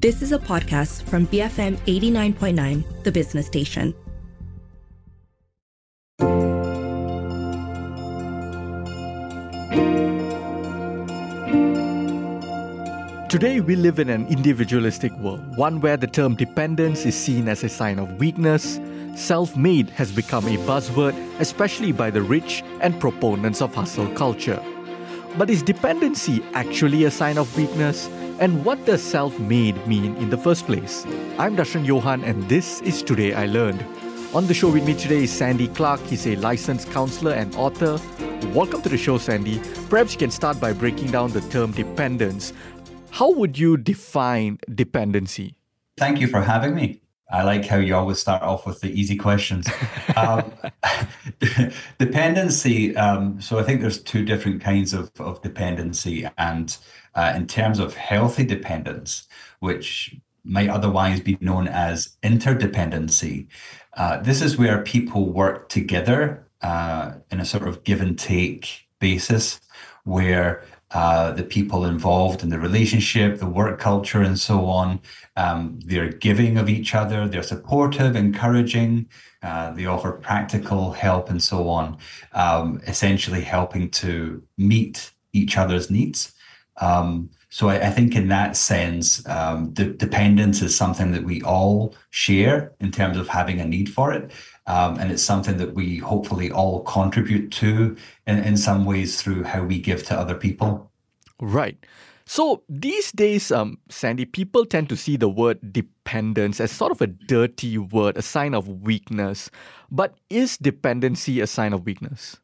This is a podcast from BFM 89.9, the business station. Today, we live in an individualistic world, one where the term dependence is seen as a sign of weakness. Self made has become a buzzword, especially by the rich and proponents of hustle culture. But is dependency actually a sign of weakness? And what does self made mean in the first place? I'm Darshan Johan, and this is Today I Learned. On the show with me today is Sandy Clarke. He's a licensed counselor and author. Welcome to the show, Sandy. Perhaps you can start by breaking down the term dependence. How would you define dependency? Thank you for having me. I like how you always start off with the easy questions. um, dependency. Um, so I think there's two different kinds of, of dependency, and uh, in terms of healthy dependence, which might otherwise be known as interdependency, uh, this is where people work together uh, in a sort of give and take basis, where uh, the people involved in the relationship, the work culture, and so on. Um, they're giving of each other, they're supportive, encouraging, uh, they offer practical help, and so on, um, essentially helping to meet each other's needs. Um, so I, I, think in that sense, um, the dependence is something that we all share in terms of having a need for it. Um, and it's something that we hopefully all contribute to in, in some ways through how we give to other people. Right. So these days, um, Sandy, people tend to see the word dependence as sort of a dirty word, a sign of weakness. But is dependency a sign of weakness?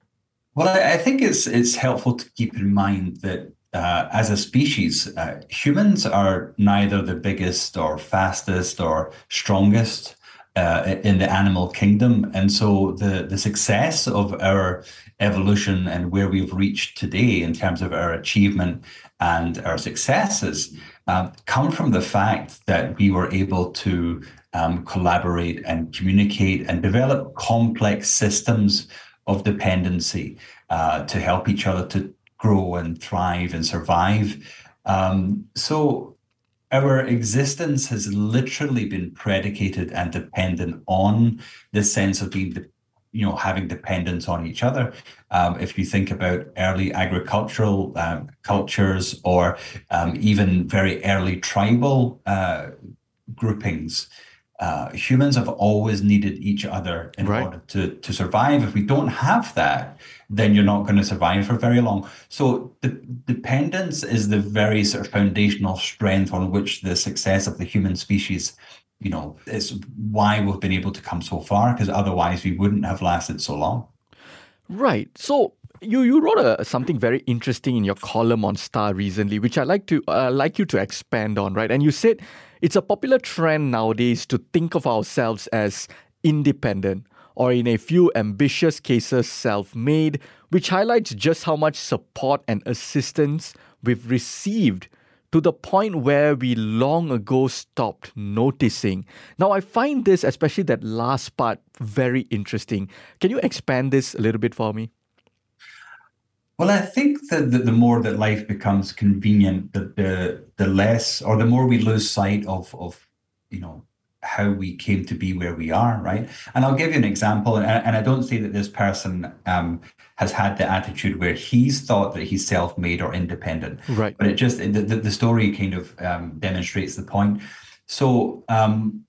Well, I think it's it's helpful to keep in mind that uh, as a species, uh, humans are neither the biggest or fastest or strongest uh, in the animal kingdom. And so the, the success of our evolution and where we've reached today in terms of our achievement and our successes um, come from the fact that we were able to um, collaborate and communicate and develop complex systems of dependency uh, to help each other to grow and thrive and survive. Um, so our existence has literally been predicated and dependent on this sense of being you know having dependence on each other um, if you think about early agricultural um, cultures or um, even very early tribal uh, groupings uh, humans have always needed each other in right. order to, to survive. If we don't have that, then you're not going to survive for very long. So the dependence is the very sort of foundational strength on which the success of the human species, you know, is why we've been able to come so far, because otherwise we wouldn't have lasted so long. Right. So you you wrote a, something very interesting in your column on Star recently, which I like to uh, like you to expand on. Right, and you said it's a popular trend nowadays to think of ourselves as independent or, in a few ambitious cases, self made, which highlights just how much support and assistance we've received to the point where we long ago stopped noticing. Now, I find this, especially that last part, very interesting. Can you expand this a little bit for me? Well, I think that the, the, more that life becomes convenient, the, the the less or the more we lose sight of of you know how we came to be where we are, right? And I'll give you an example, and, and I don't say that this person um, has had the attitude where he's thought that he's self-made or independent, right? But it just the, the story kind of um, demonstrates the point. So um,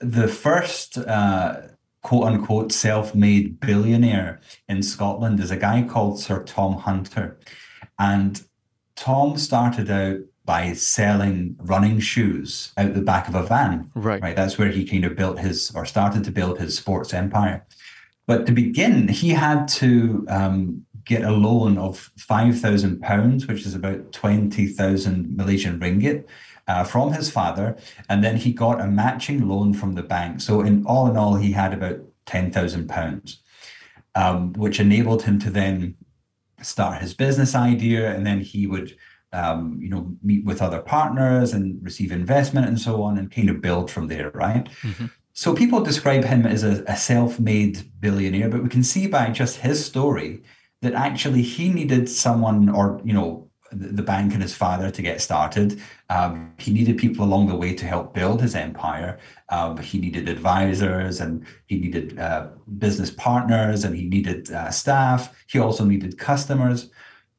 the first. Uh, quote unquote self made billionaire in Scotland is a guy called Sir Tom Hunter. And Tom started out by selling running shoes out the back of a van. Right. Right. That's where he kind of built his or started to build his sports empire. But to begin, he had to um, get a loan of five thousand pounds, which is about twenty thousand Malaysian ringgit, uh, from his father, and then he got a matching loan from the bank. So in all in all, he had about ten thousand pounds, um, which enabled him to then start his business idea, and then he would. Um, you know, meet with other partners and receive investment and so on, and kind of build from there, right? Mm-hmm. So people describe him as a, a self-made billionaire, but we can see by just his story that actually he needed someone or you know the bank and his father to get started. Um, he needed people along the way to help build his empire. Um, he needed advisors and he needed uh, business partners and he needed uh, staff. He also needed customers.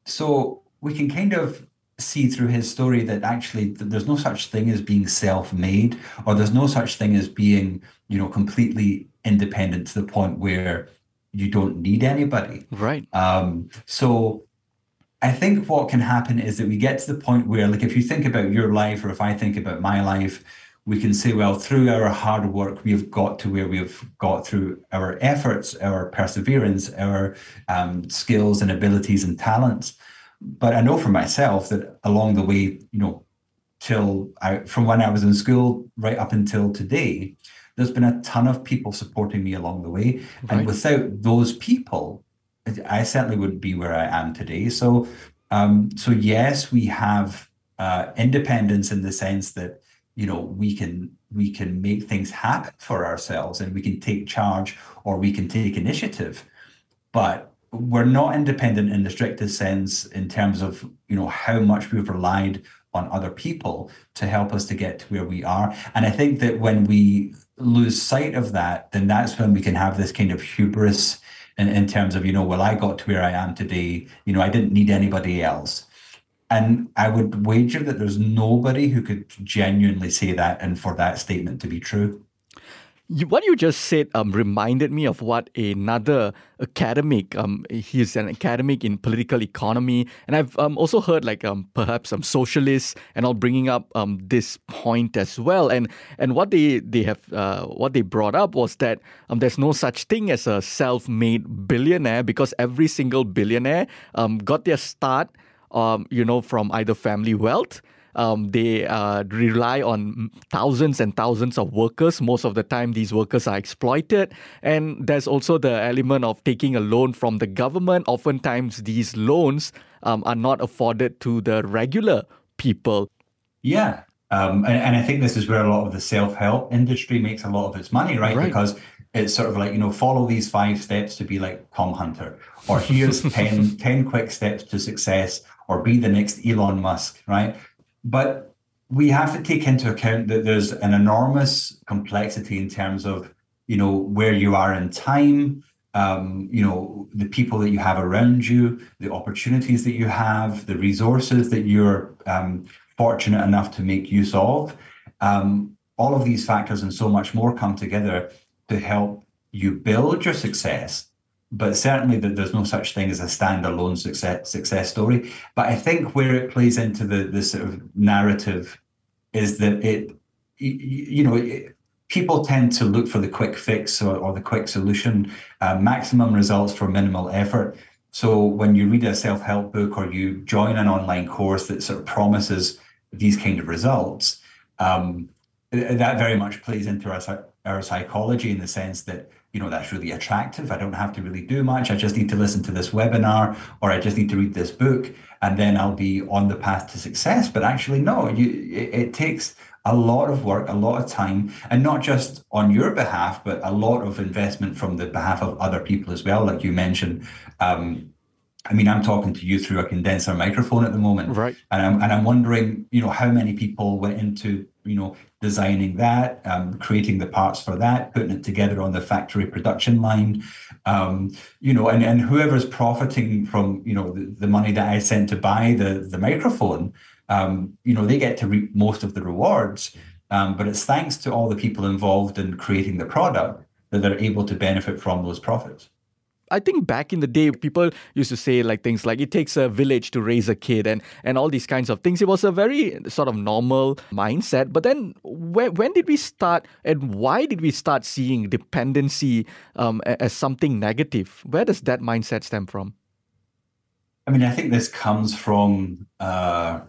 So we can kind of see through his story that actually there's no such thing as being self-made or there's no such thing as being you know completely independent to the point where you don't need anybody right um, so I think what can happen is that we get to the point where, like, if you think about your life, or if I think about my life, we can say, well, through our hard work, we've got to where we've got through our efforts, our perseverance, our um, skills and abilities and talents. But I know for myself that along the way, you know, till I, from when I was in school right up until today, there's been a ton of people supporting me along the way. Right. And without those people, I certainly wouldn't be where I am today. So, um, so yes, we have uh, independence in the sense that you know we can we can make things happen for ourselves and we can take charge or we can take initiative, but we're not independent in the strictest sense in terms of you know how much we've relied on other people to help us to get to where we are. And I think that when we lose sight of that, then that's when we can have this kind of hubris in, in terms of, you know, well, I got to where I am today, you know, I didn't need anybody else. And I would wager that there's nobody who could genuinely say that and for that statement to be true. You, what you just said um, reminded me of what another academic, um, he's an academic in political economy, and I've um, also heard like um, perhaps some socialists and all bringing up um, this point as well. And and what they they have uh, what they brought up was that um, there's no such thing as a self-made billionaire because every single billionaire um, got their start, um, you know, from either family wealth um, they uh, rely on thousands and thousands of workers. Most of the time, these workers are exploited. And there's also the element of taking a loan from the government. Oftentimes, these loans um, are not afforded to the regular people. Yeah. Um, and, and I think this is where a lot of the self help industry makes a lot of its money, right? right? Because it's sort of like you know follow these five steps to be like tom hunter or here's 10, 10 quick steps to success or be the next elon musk right but we have to take into account that there's an enormous complexity in terms of, you know, where you are in time, um, you know, the people that you have around you, the opportunities that you have, the resources that you're um, fortunate enough to make use of. Um, all of these factors and so much more come together to help you build your success but certainly that there's no such thing as a standalone success success story. But I think where it plays into the the sort of narrative is that it you know it, people tend to look for the quick fix or, or the quick solution, uh, maximum results for minimal effort. So when you read a self help book or you join an online course that sort of promises these kind of results, um, that very much plays into our our psychology in the sense that you know that's really attractive. I don't have to really do much. I just need to listen to this webinar or i just need to read this book and then i'll be on the path to success. But actually no you it, it takes a lot of work a lot of time and not just on your behalf but a lot of investment from the behalf of other people as well like you mentioned um, I mean, I'm talking to you through a condenser microphone at the moment, right? And I'm and I'm wondering, you know, how many people went into, you know, designing that, um, creating the parts for that, putting it together on the factory production line, um, you know, and and whoever's profiting from, you know, the, the money that I sent to buy the the microphone, um, you know, they get to reap most of the rewards. Um, but it's thanks to all the people involved in creating the product that they're able to benefit from those profits. I think back in the day, people used to say like things like it takes a village to raise a kid and, and all these kinds of things. It was a very sort of normal mindset. But then when, when did we start and why did we start seeing dependency um, as something negative? Where does that mindset stem from? I mean, I think this comes from, uh,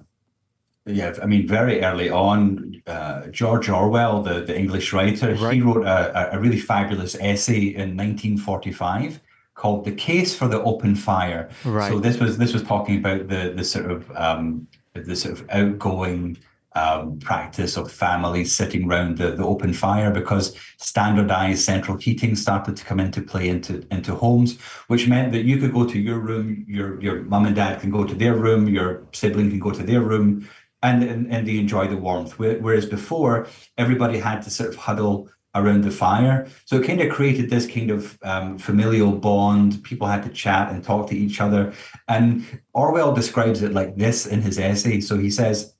yeah, I mean, very early on, uh, George Orwell, the, the English writer, right. he wrote a, a really fabulous essay in 1945 called "The Case for the Open Fire." Right. So this was this was talking about the the sort of um, the sort of outgoing um, practice of families sitting around the, the open fire because standardized central heating started to come into play into, into homes, which meant that you could go to your room, your, your mum and dad can go to their room, your sibling can go to their room, and, and, and they enjoy the warmth. Whereas before, everybody had to sort of huddle around the fire. So it kind of created this kind of um, familial bond. People had to chat and talk to each other. And Orwell describes it like this in his essay. So he says,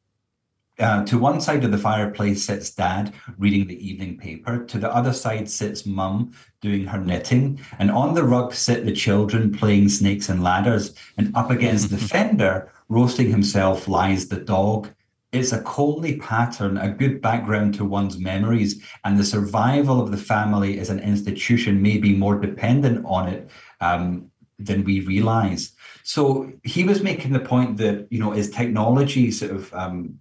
uh, to one side of the fireplace sits dad reading the evening paper. To the other side sits mum doing her knitting. And on the rug sit the children playing snakes and ladders. And up against the fender, roasting himself, lies the dog. It's a comely pattern, a good background to one's memories. And the survival of the family as an institution may be more dependent on it um, than we realize. So he was making the point that, you know, as technology sort of um,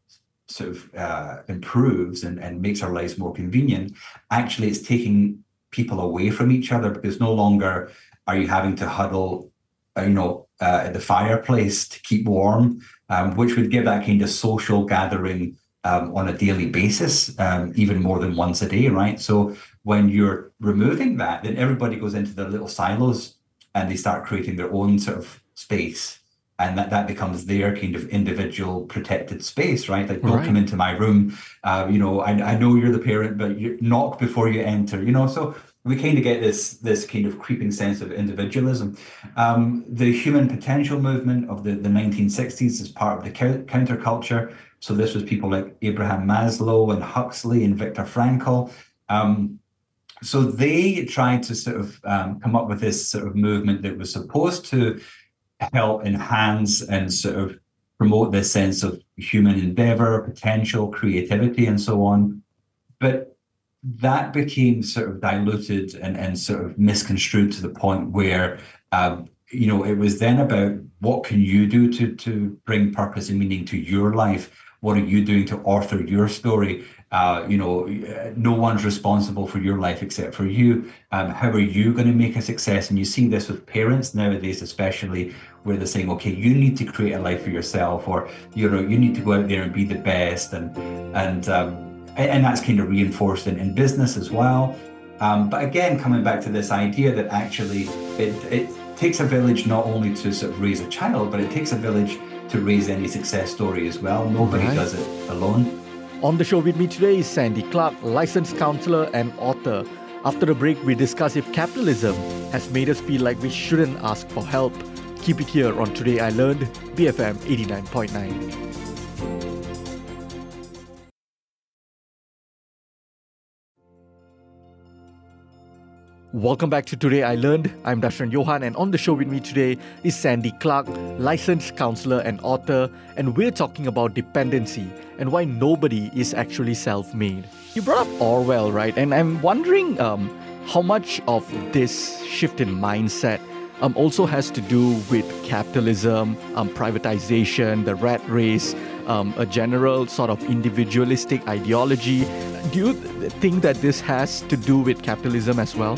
sort of uh, improves and, and makes our lives more convenient, actually it's taking people away from each other because no longer are you having to huddle, uh, you know, uh, at the fireplace to keep warm, um, which would give that kind of social gathering um, on a daily basis, um, even more than once a day, right? So when you're removing that, then everybody goes into their little silos and they start creating their own sort of space and that, that becomes their kind of individual protected space, right? Like, don't right. come into my room. Uh, you know, I, I know you're the parent, but you knock before you enter. You know, so we kind of get this this kind of creeping sense of individualism. Um, the human potential movement of the, the 1960s is part of the counterculture. So this was people like Abraham Maslow and Huxley and Viktor Frankl. Um, so they tried to sort of um, come up with this sort of movement that was supposed to help enhance and sort of promote this sense of human endeavor, potential, creativity, and so on. But that became sort of diluted and, and sort of misconstrued to the point where, um, you know, it was then about what can you do to to bring purpose and meaning to your life? What are you doing to author your story? Uh, you know, no one's responsible for your life except for you. Um, how are you going to make a success? And you see this with parents nowadays, especially where they're saying, okay, you need to create a life for yourself, or you know, you need to go out there and be the best, and and um, and that's kind of reinforced in, in business as well. Um, but again, coming back to this idea that actually it, it takes a village not only to sort of raise a child, but it takes a village to raise any success story as well. Nobody right. does it alone. On the show with me today is Sandy Clarke, licensed counselor and author. After the break, we discuss if capitalism has made us feel like we shouldn't ask for help. Keep it here on Today I Learned, BFM 89.9. Welcome back to Today I Learned. I'm Darshan Johan, and on the show with me today is Sandy Clarke, licensed counselor and author, and we're talking about dependency and why nobody is actually self made. You brought up Orwell, right? And I'm wondering um, how much of this shift in mindset um, also has to do with capitalism, um, privatization, the rat race, um, a general sort of individualistic ideology. Do you think that this has to do with capitalism as well?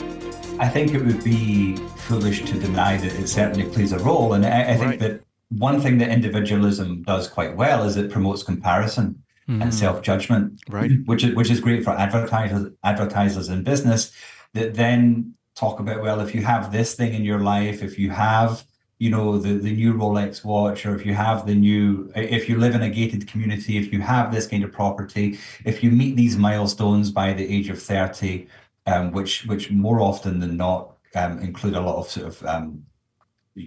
I think it would be foolish to deny that it certainly plays a role. And I, I think right. that one thing that individualism does quite well is it promotes comparison mm-hmm. and self-judgment, right? Which is which is great for advertisers advertisers in business that then talk about well, if you have this thing in your life, if you have you know the the new Rolex watch, or if you have the new, if you live in a gated community, if you have this kind of property, if you meet these milestones by the age of thirty um, which which more often than not um, include a lot of sort of um,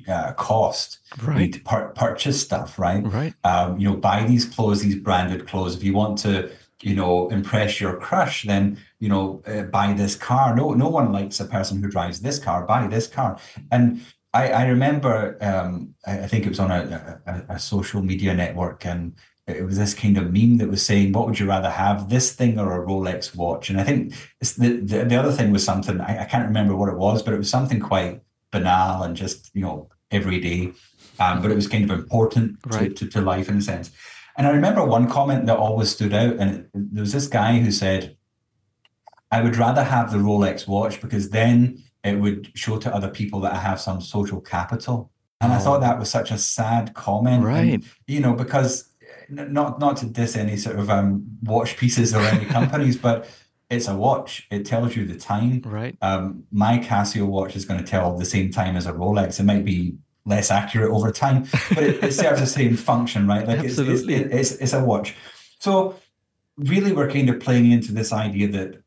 uh, cost. Right. to pur- purchase stuff, right? Right. Um, you know, buy these clothes, these branded clothes. If you want to, you know, impress your crush, then you know, uh, buy this car. No, no one likes a person who drives this car. Buy this car. And I, I remember, um, I, I think it was on a, a, a social media network, and it was this kind of meme that was saying, "What would you rather have, this thing or a Rolex watch?" And I think the, the, the other thing was something I, I, can't remember what it was, but it was something quite banal and just you know everyday, um, but it was kind of important right. to, to, to, life in a sense. And I remember one comment that always stood out, and there was this guy who said, "I would rather have the Rolex watch because then it would show to other people that I have some social capital." And oh. I thought oh. that was such a sad comment, right? And, you know, because not not to diss any sort of um, watch pieces or any companies, but it's a watch. It tells you the time. Right. Um, my Casio watch is going to tell the same time as a Rolex. It might be less accurate over time, but it, it serves the same function, right? Like Absolutely. It's, it's, it's, it's, a watch. So really, we're kind of playing into this idea that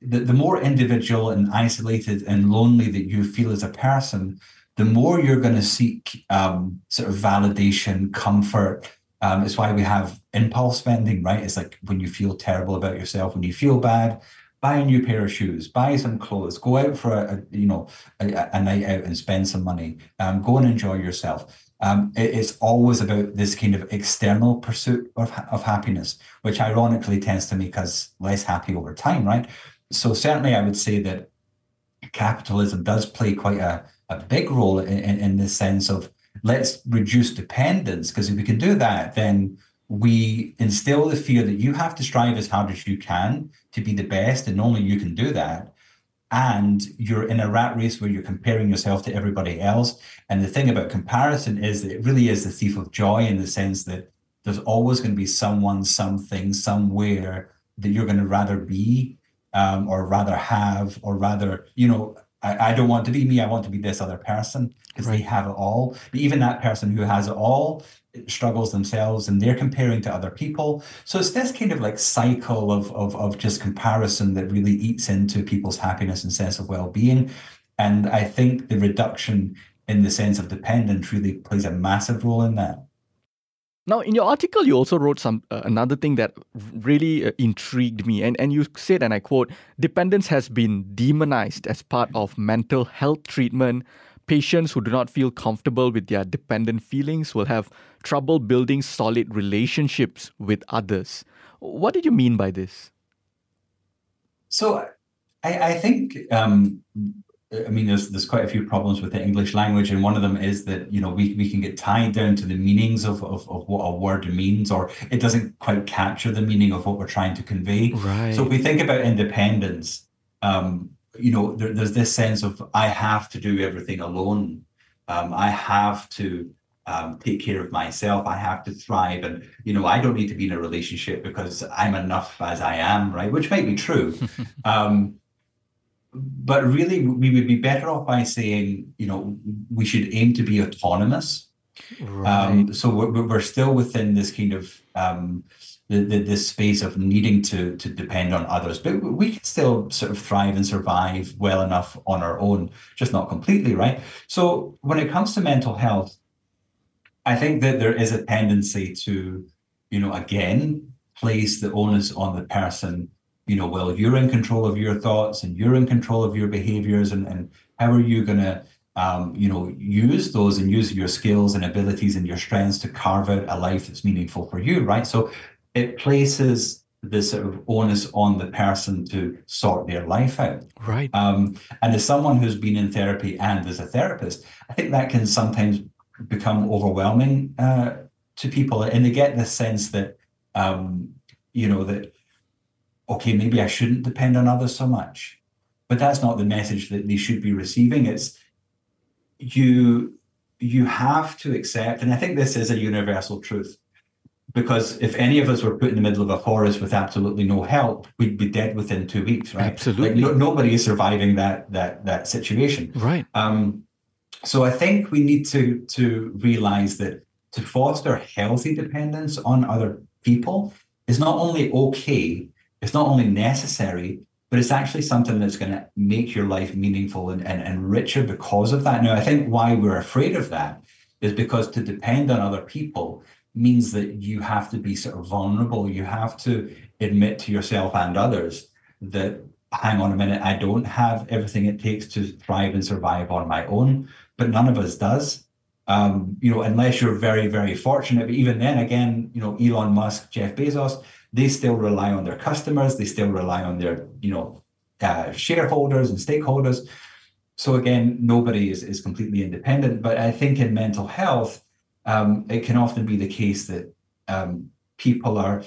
the, the more individual and isolated and lonely that you feel as a person, the more you're going to seek um, sort of validation, comfort. Um, it's why we have impulse spending, right? It's like when you feel terrible about yourself, when you feel bad, buy a new pair of shoes, buy some clothes, go out for a, a you know a, a, night out and spend some money. Um, go and enjoy yourself. Um, it, it's always about this kind of external pursuit of, of happiness, which ironically tends to make us less happy over time, right? So certainly, I would say that capitalism does play quite a a big role in, in, in the sense of let's reduce dependence because if we can do that then we instill the fear that you have to strive as hard as you can to be the best and only you can do that and you're in a rat race where you're comparing yourself to everybody else and the thing about comparison is that it really is the thief of joy in the sense that there's always going to be someone something somewhere that you're going to rather be um, or rather have or rather you know I, I don't want to be me. I want to be this other person because right. they have it all. But even that person who has it all struggles themselves and they're comparing to other people. So it's this kind of like cycle of, of, of just comparison that really eats into people's happiness and sense of well-being. And I think the reduction in the sense of dependence really plays a massive role in that. Now, in your article, you also wrote some uh, another thing that really uh, intrigued me, and and you said, and I quote: "Dependence has been demonized as part of mental health treatment. Patients who do not feel comfortable with their dependent feelings will have trouble building solid relationships with others." What did you mean by this? So, I, I think um, I mean, there's there's quite a few problems with the English language, and one of them is that you know we, we can get tied down to the meanings of, of, of what a word means, or it doesn't quite capture the meaning of what we're trying to convey. Right. So if we think about independence, um, you know, there, there's this sense of I have to do everything alone. Um, I have to um, take care of myself. I have to thrive, and you know, I don't need to be in a relationship because I'm enough as I am, right? Which might be true. um, but really, we would be better off by saying, you know, we should aim to be autonomous. Um, right. Um, so we're, we're still within this kind of um, the, the, this space of needing to to depend on others, but we can still sort of thrive and survive well enough on our own, just not completely, right? So when it comes to mental health, I think that there is a tendency to, you know, again, place the onus on the person you know, well, you're in control of your thoughts and you're in control of your behaviors, and, and how are you going to, um, you know, use those and use your skills and abilities and your strengths to carve out a life that's meaningful for you, right? So it places this sort of onus on the person to sort their life out. Right. Um, and as someone who's been in therapy and as a therapist, I think that can sometimes become overwhelming uh, to people, and they get the sense that, um, you know, that okay, maybe I shouldn't depend on others so much. But that's not the message that they should be receiving. It's you you have to accept, and I think this is a universal truth. Because if any of us were put in the middle of a forest with absolutely no help, we'd be dead within two weeks, right? Absolutely. Like no, nobody is surviving that that that situation. Right. Um, so I think we need to to realize that to foster healthy dependence on other people is not only okay, it's not only necessary, but it's actually something that's going to make your life meaningful and, and, and richer because of that. Now, I think why we're afraid of that is because to depend on other people means that you have to be sort of vulnerable. You have to admit to yourself and others that, hang on a minute, I don't have everything it takes to thrive and survive on my own, but none of us does. Um, you know, unless you're very, very fortunate. But even then, again, you know, Elon Musk, Jeff Bezos, they still rely on their customers, they still rely on their, you know, uh, shareholders and stakeholders. So again, nobody is, is completely independent. But I think in mental health, um, it can often be the case that um, people are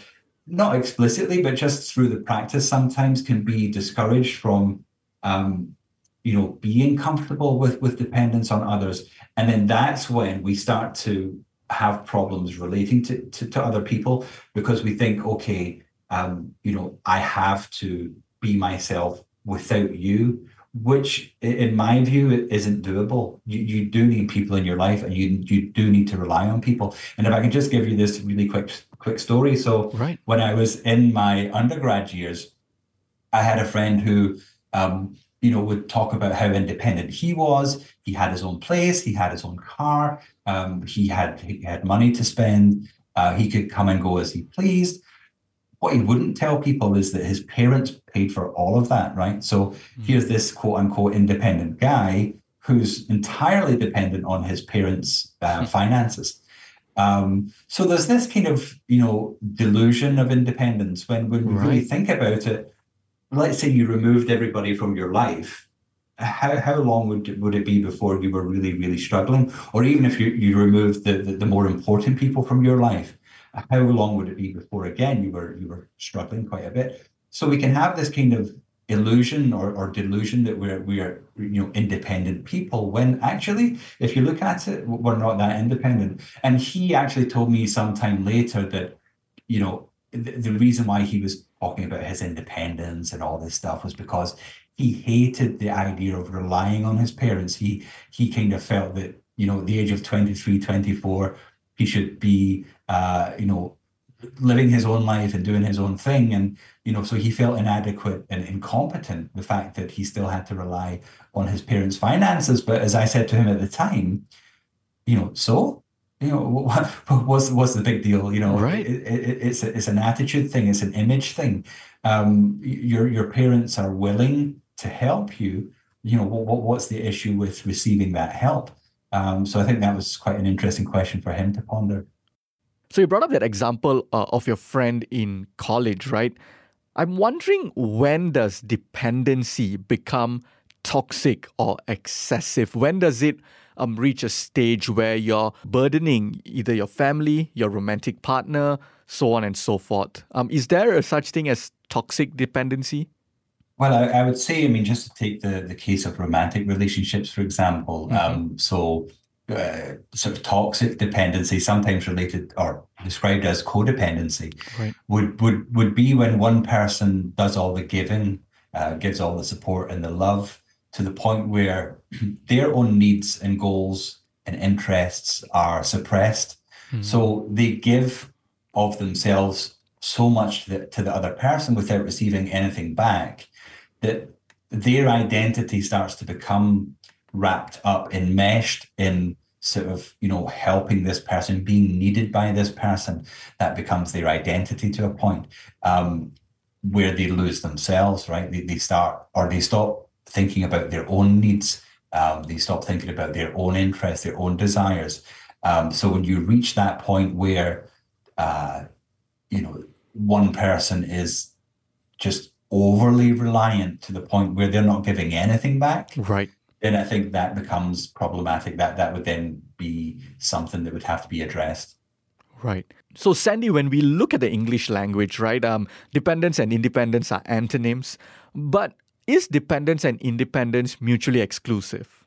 not explicitly, but just through the practice, sometimes can be discouraged from, um, you know, being comfortable with with dependence on others, and then that's when we start to have problems relating to, to, to other people because we think, okay, um, you know, I have to be myself without you, which in my view isn't doable. You, you do need people in your life and you you do need to rely on people. And if I can just give you this really quick quick story. So right. when I was in my undergrad years, I had a friend who um, you know, would talk about how independent he was. He had his own place, he had his own car, um, he had he had money to spend. Uh, he could come and go as he pleased. What he wouldn't tell people is that his parents paid for all of that, right? So mm-hmm. here's this quote unquote independent guy who's entirely dependent on his parents' uh, finances. Um, so there's this kind of you know delusion of independence when when we right. really think about it let's say you removed everybody from your life, how, how long would, would it be before you were really, really struggling? Or even if you, you removed the, the, the more important people from your life, how long would it be before again you were you were struggling quite a bit? So we can have this kind of illusion or, or delusion that we're we're you know independent people when actually if you look at it we're not that independent and he actually told me sometime later that you know the, the reason why he was talking about his independence and all this stuff was because he hated the idea of relying on his parents. He he kind of felt that, you know, the age of 23, 24, he should be uh, you know, living his own life and doing his own thing. And, you know, so he felt inadequate and incompetent, the fact that he still had to rely on his parents' finances. But as I said to him at the time, you know, so you know what, what's what's the big deal? You know right. it, it, it's a, it's an attitude thing. It's an image thing. Um, your your parents are willing to help you. You know what, what's the issue with receiving that help um, so i think that was quite an interesting question for him to ponder so you brought up that example uh, of your friend in college right i'm wondering when does dependency become toxic or excessive when does it um, reach a stage where you're burdening either your family, your romantic partner, so on and so forth. Um, is there a such thing as toxic dependency? Well, I, I, would say, I mean, just to take the, the case of romantic relationships, for example. Mm-hmm. Um, so, uh, sort of toxic dependency, sometimes related or described as codependency, right. would, would, would be when one person does all the giving, uh, gives all the support and the love, to the point where their own needs and goals and interests are suppressed. Mm-hmm. So they give of themselves so much to the, to the other person without receiving anything back that their identity starts to become wrapped up, enmeshed in sort of you know helping this person being needed by this person that becomes their identity to a point um, where they lose themselves right they, they start or they stop thinking about their own needs. Um, they stop thinking about their own interests, their own desires. Um, so when you reach that point where, uh, you know, one person is just overly reliant to the point where they're not giving anything back, right? Then I think that becomes problematic. That that would then be something that would have to be addressed. Right. So, Sandy, when we look at the English language, right, um, dependence and independence are antonyms, but is dependence and independence mutually exclusive?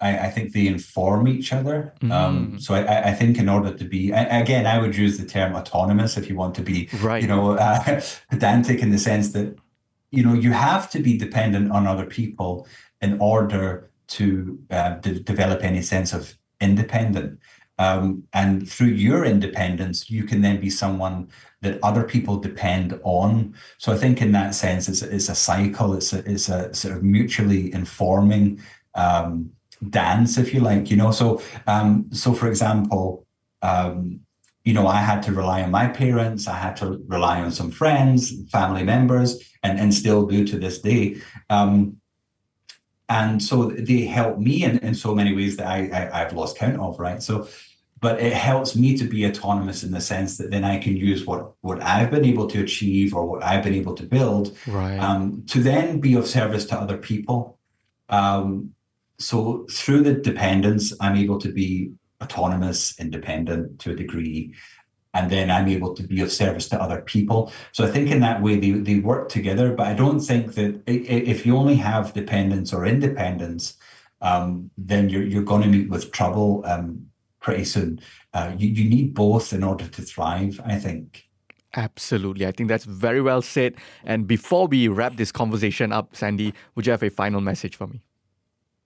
I, I think they inform each other. Mm. Um, so I, I, think in order to be, again, I would use the term autonomous if you want to be, right. you know, uh, pedantic in the sense that, you know, you have to be dependent on other people in order to uh, de- develop any sense of independent. Um, and through your independence, you can then be someone that other people depend on. So I think in that sense, it's, it's a cycle. It's a, it's a sort of mutually informing um, dance, if you like. You know, so um, so for example, um, you know, I had to rely on my parents. I had to rely on some friends, family members, and and still do to this day. Um, and so they help me in, in so many ways that I, I have lost count of right so but it helps me to be autonomous in the sense that then I can use what what I've been able to achieve or what I've been able to build right. um, to then be of service to other people. Um, so through the dependence, I'm able to be autonomous, independent to a degree, and then I'm able to be of service to other people. So I think in that way they, they work together. But I don't think that if you only have dependence or independence, um, then you're you're going to meet with trouble. Um, pretty soon. Uh, you, you need both in order to thrive, I think. Absolutely. I think that's very well said. And before we wrap this conversation up, Sandy, would you have a final message for me?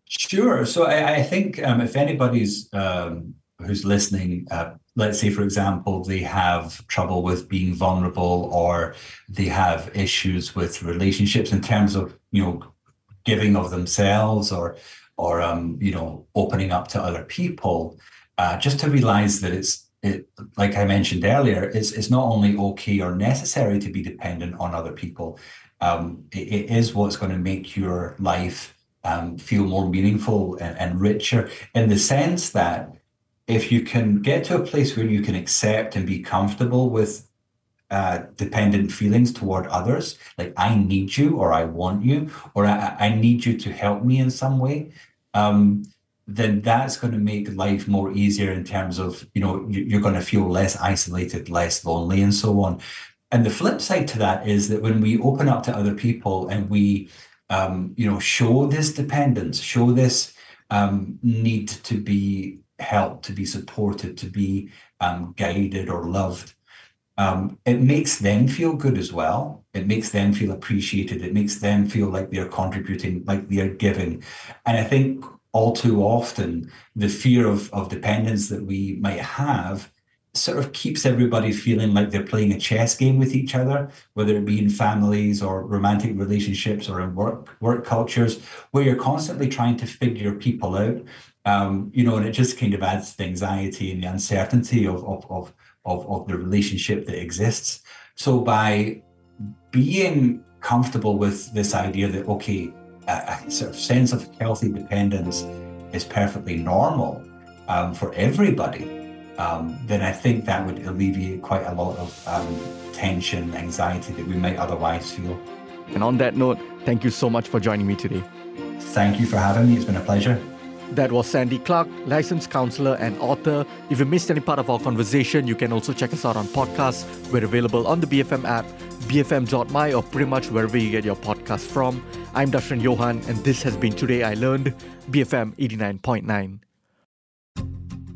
Sure. So I, I think um, if anybody's um, who's listening, uh, let's say, for example, they have trouble with being vulnerable or they have issues with relationships in terms of, you know, giving of themselves or, or, um, you know, opening up to other people, uh, just to realize that it's, it, like I mentioned earlier, it's, it's not only okay or necessary to be dependent on other people. Um, it, it is what's going to make your life um, feel more meaningful and, and richer in the sense that if you can get to a place where you can accept and be comfortable with uh, dependent feelings toward others, like I need you or I want you or I, I need you to help me in some way, um, then that's going to make life more easier in terms of, you know, you're going to feel less isolated, less lonely, and so on. And the flip side to that is that when we open up to other people and we, um, you know, show this dependence, show this um, need to be helped, to be supported, to be um, guided or loved. Um, it makes them feel good as well. It makes them feel appreciated. It makes them feel like they're contributing, like they're giving. And I think all too often, the fear of, of dependence that we might have sort of keeps everybody feeling like they're playing a chess game with each other, whether it be in families or romantic relationships or in work work cultures, where you're constantly trying to figure people out. Um, you know, and it just kind of adds the anxiety and the uncertainty of of of of, of the relationship that exists. So by being comfortable with this idea that okay, a, a sort of sense of healthy dependence is perfectly normal um, for everybody um, then I think that would alleviate quite a lot of um, tension, anxiety that we might otherwise feel. And on that note, thank you so much for joining me today. Thank you for having me. It's been a pleasure. That was Sandy Clarke, licensed counselor and author. If you missed any part of our conversation, you can also check us out on podcasts. We're available on the BFM app, bfm.my, or pretty much wherever you get your podcast from. I'm Darshan Johan, and this has been Today I Learned, BFM 89.9.